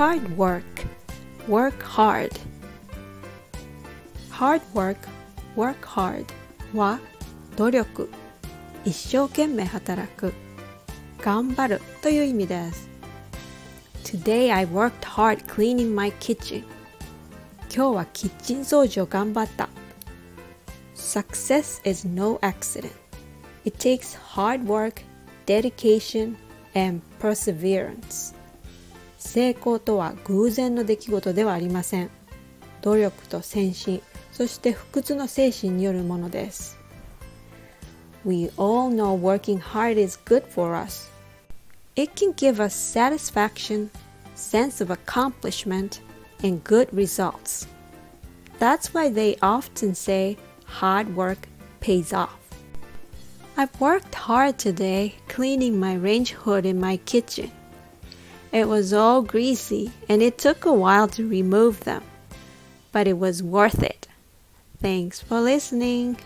hard work, work hard. hard work, work hard は努力、一生懸命働く、頑張るという意味です。Today I worked hard cleaning my kitchen. 今日はキッチン掃除を頑張った。Success is no accident. It takes hard work, dedication, and perseverance. 成功とは偶然の出来事ではありません。努力と先進、そして不屈の精神によるものです。We all know working hard is good for us. It can give us satisfaction, sense of accomplishment, and good results. That's why they often say hard work pays off. I've worked hard today cleaning my range hood in my kitchen. It was all greasy and it took a while to remove them, but it was worth it. Thanks for listening.